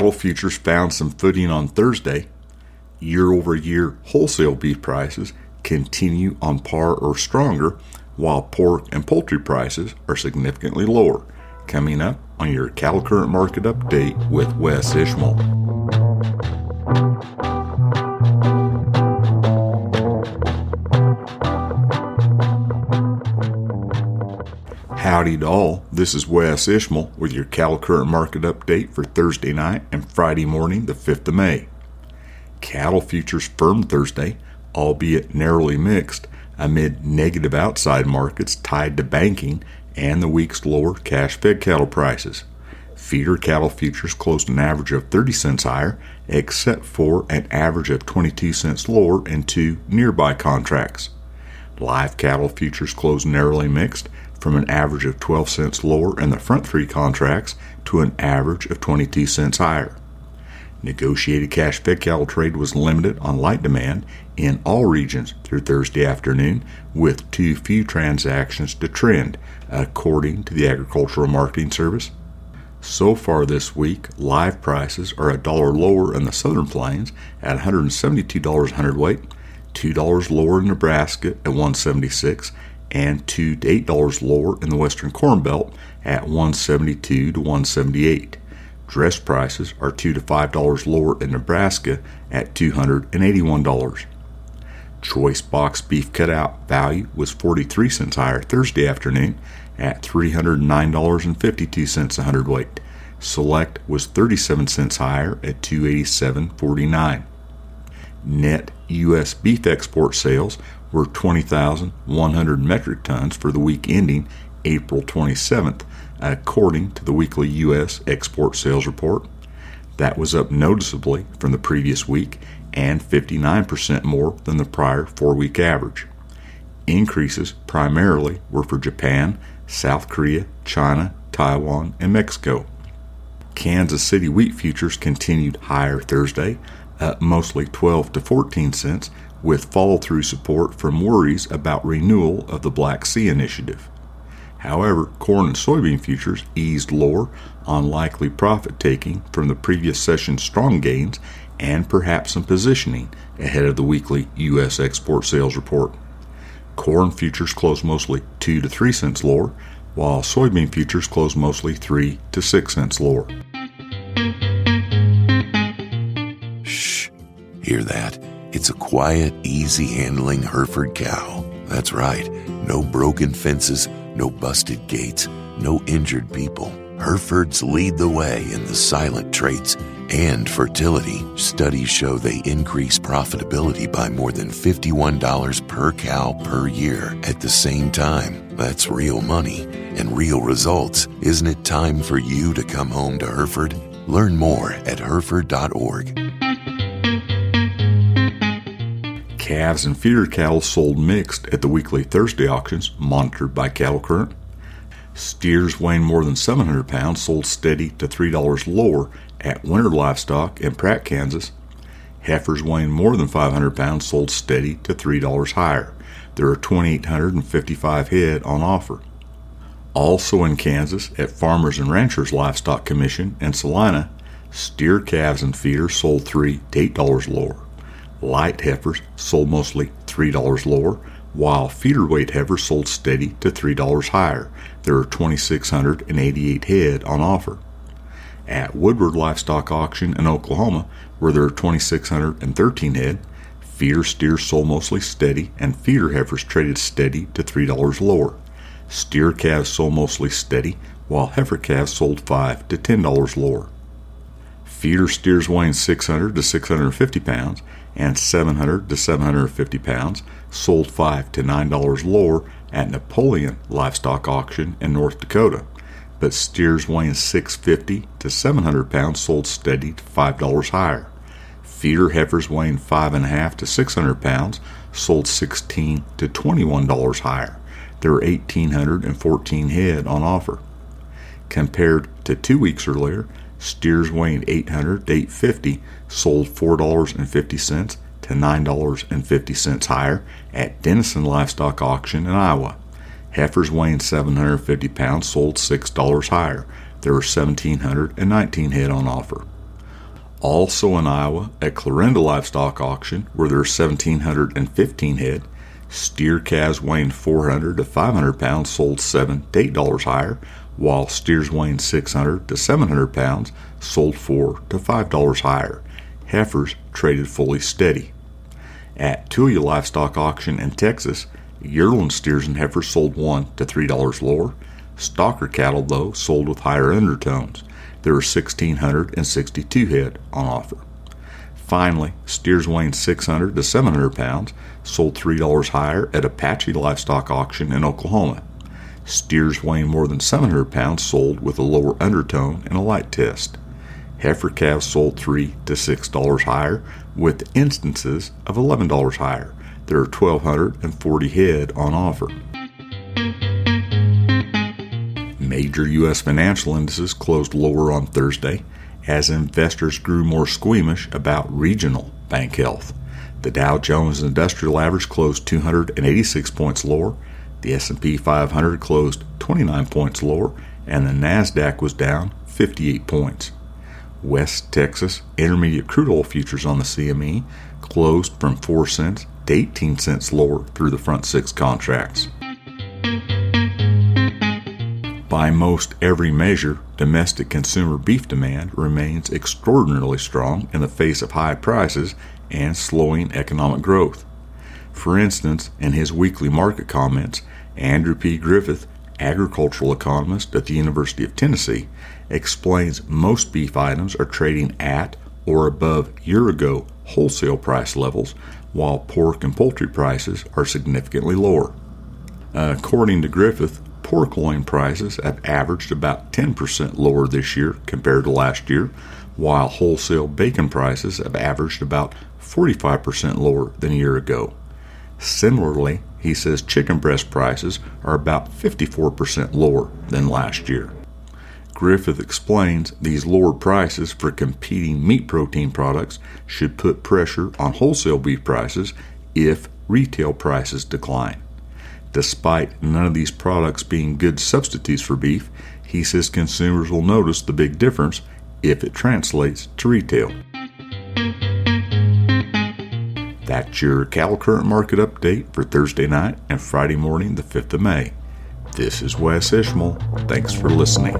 Cattle futures found some footing on Thursday. Year over year wholesale beef prices continue on par or stronger, while pork and poultry prices are significantly lower. Coming up on your Cattle Current Market Update with Wes Ishmael. Howdy to all. This is Wes Ishmael with your Cattle Current Market Update for Thursday night and Friday morning, the 5th of May. Cattle futures firmed Thursday, albeit narrowly mixed, amid negative outside markets tied to banking and the week's lower cash fed cattle prices. Feeder cattle futures closed an average of 30 cents higher, except for an average of 22 cents lower in two nearby contracts. Live cattle futures closed narrowly mixed, from an average of 12 cents lower in the front three contracts to an average of 22 cents higher. Negotiated cash cattle trade was limited on light demand in all regions through Thursday afternoon, with too few transactions to trend, according to the Agricultural Marketing Service. So far this week, live prices are a dollar lower in the Southern Plains at $172 hundredweight, $2 lower in Nebraska at 176 and two to eight dollars lower in the Western Corn Belt at 172 to 178. Dress prices are two to five dollars lower in Nebraska at 281 dollars. Choice box beef cutout value was 43 cents higher Thursday afternoon at $309.52 a hundredweight. Select was 37 cents higher at 287.49. Net U.S. beef export sales were 20,100 metric tons for the week ending April 27th, according to the weekly U.S. export sales report. That was up noticeably from the previous week and 59% more than the prior four week average. Increases primarily were for Japan, South Korea, China, Taiwan, and Mexico. Kansas City wheat futures continued higher Thursday, up mostly 12 to 14 cents, with follow through support from worries about renewal of the Black Sea Initiative. However, corn and soybean futures eased lower on likely profit taking from the previous session's strong gains and perhaps some positioning ahead of the weekly U.S. export sales report. Corn futures closed mostly 2 to 3 cents lower, while soybean futures closed mostly 3 to 6 cents lower. Shh, hear that? It's a quiet, easy handling Hereford cow. That's right, no broken fences, no busted gates, no injured people. Herefords lead the way in the silent traits and fertility. Studies show they increase profitability by more than $51 per cow per year. At the same time, that's real money and real results. Isn't it time for you to come home to Hereford? Learn more at Hereford.org. Calves and feeder cattle sold mixed at the weekly Thursday auctions monitored by Cattle Current. Steers weighing more than 700 pounds sold steady to $3 lower at Winter Livestock in Pratt, Kansas. Heifers weighing more than 500 pounds sold steady to $3 higher. There are 2,855 head on offer. Also in Kansas, at Farmers and Ranchers Livestock Commission in Salina, steer calves and feeders sold 3 to $8 lower. Light heifers sold mostly $3 lower, while feeder weight heifers sold steady to $3 higher. There are 2,688 head on offer. At Woodward Livestock Auction in Oklahoma, where there are 2,613 head, feeder steers sold mostly steady, and feeder heifers traded steady to $3 lower. Steer calves sold mostly steady, while heifer calves sold 5 to $10 lower. Feeder steers weighing 600 to 650 pounds and 700 to 750 pounds sold 5 to $9 lower at Napoleon Livestock Auction in North Dakota, but steers weighing 650 to 700 pounds sold steady to $5 higher. Feeder heifers weighing 5.5 to 600 pounds sold 16 to $21 higher. There are 1,814 head on offer. Compared to two weeks earlier, steers weighing 800 to 850 sold $4.50 to $9.50 higher at Denison Livestock Auction in Iowa. Heifers weighing 750 pounds sold $6 higher. There were 1,719 head on offer. Also in Iowa, at Clarinda Livestock Auction, where there are 1,715 head, steer calves weighing 400 to 500 pounds sold 7 to $8 higher, while steers weighing 600 to 700 pounds sold 4 to $5 higher. Heifers traded fully steady. At Tulia Livestock Auction in Texas, yearling steers and heifers sold 1 to $3 lower. Stocker cattle, though, sold with higher undertones. There were 1,662 head on offer. Finally, steers weighing 600 to 700 pounds sold $3 higher at Apache Livestock Auction in Oklahoma. Steers weighing more than 700 pounds sold with a lower undertone and a light test. Heifer calves sold 3 to $6 higher, with instances of $11 higher. There are 1,240 head on offer. Major U.S. financial indices closed lower on Thursday as investors grew more squeamish about regional bank health. The Dow Jones Industrial Average closed 286 points lower, the S&P 500 closed 29 points lower, and the Nasdaq was down 58 points. West Texas Intermediate crude oil futures on the CME closed from 4 cents to 18 cents lower through the front six contracts. By most every measure, domestic consumer beef demand remains extraordinarily strong in the face of high prices and slowing economic growth. For instance, in his weekly market comments, Andrew P. Griffith, agricultural economist at the University of Tennessee, explains most beef items are trading at or above year ago wholesale price levels, while pork and poultry prices are significantly lower. Uh, according to Griffith, pork loin prices have averaged about 10% lower this year compared to last year, while wholesale bacon prices have averaged about 45% lower than a year ago. Similarly, he says chicken breast prices are about 54% lower than last year. Griffith explains these lower prices for competing meat protein products should put pressure on wholesale beef prices if retail prices decline. Despite none of these products being good substitutes for beef, he says consumers will notice the big difference if it translates to retail. That's your cattle current market update for Thursday night and Friday morning, the 5th of May. This is Wes Ishmael. Thanks for listening.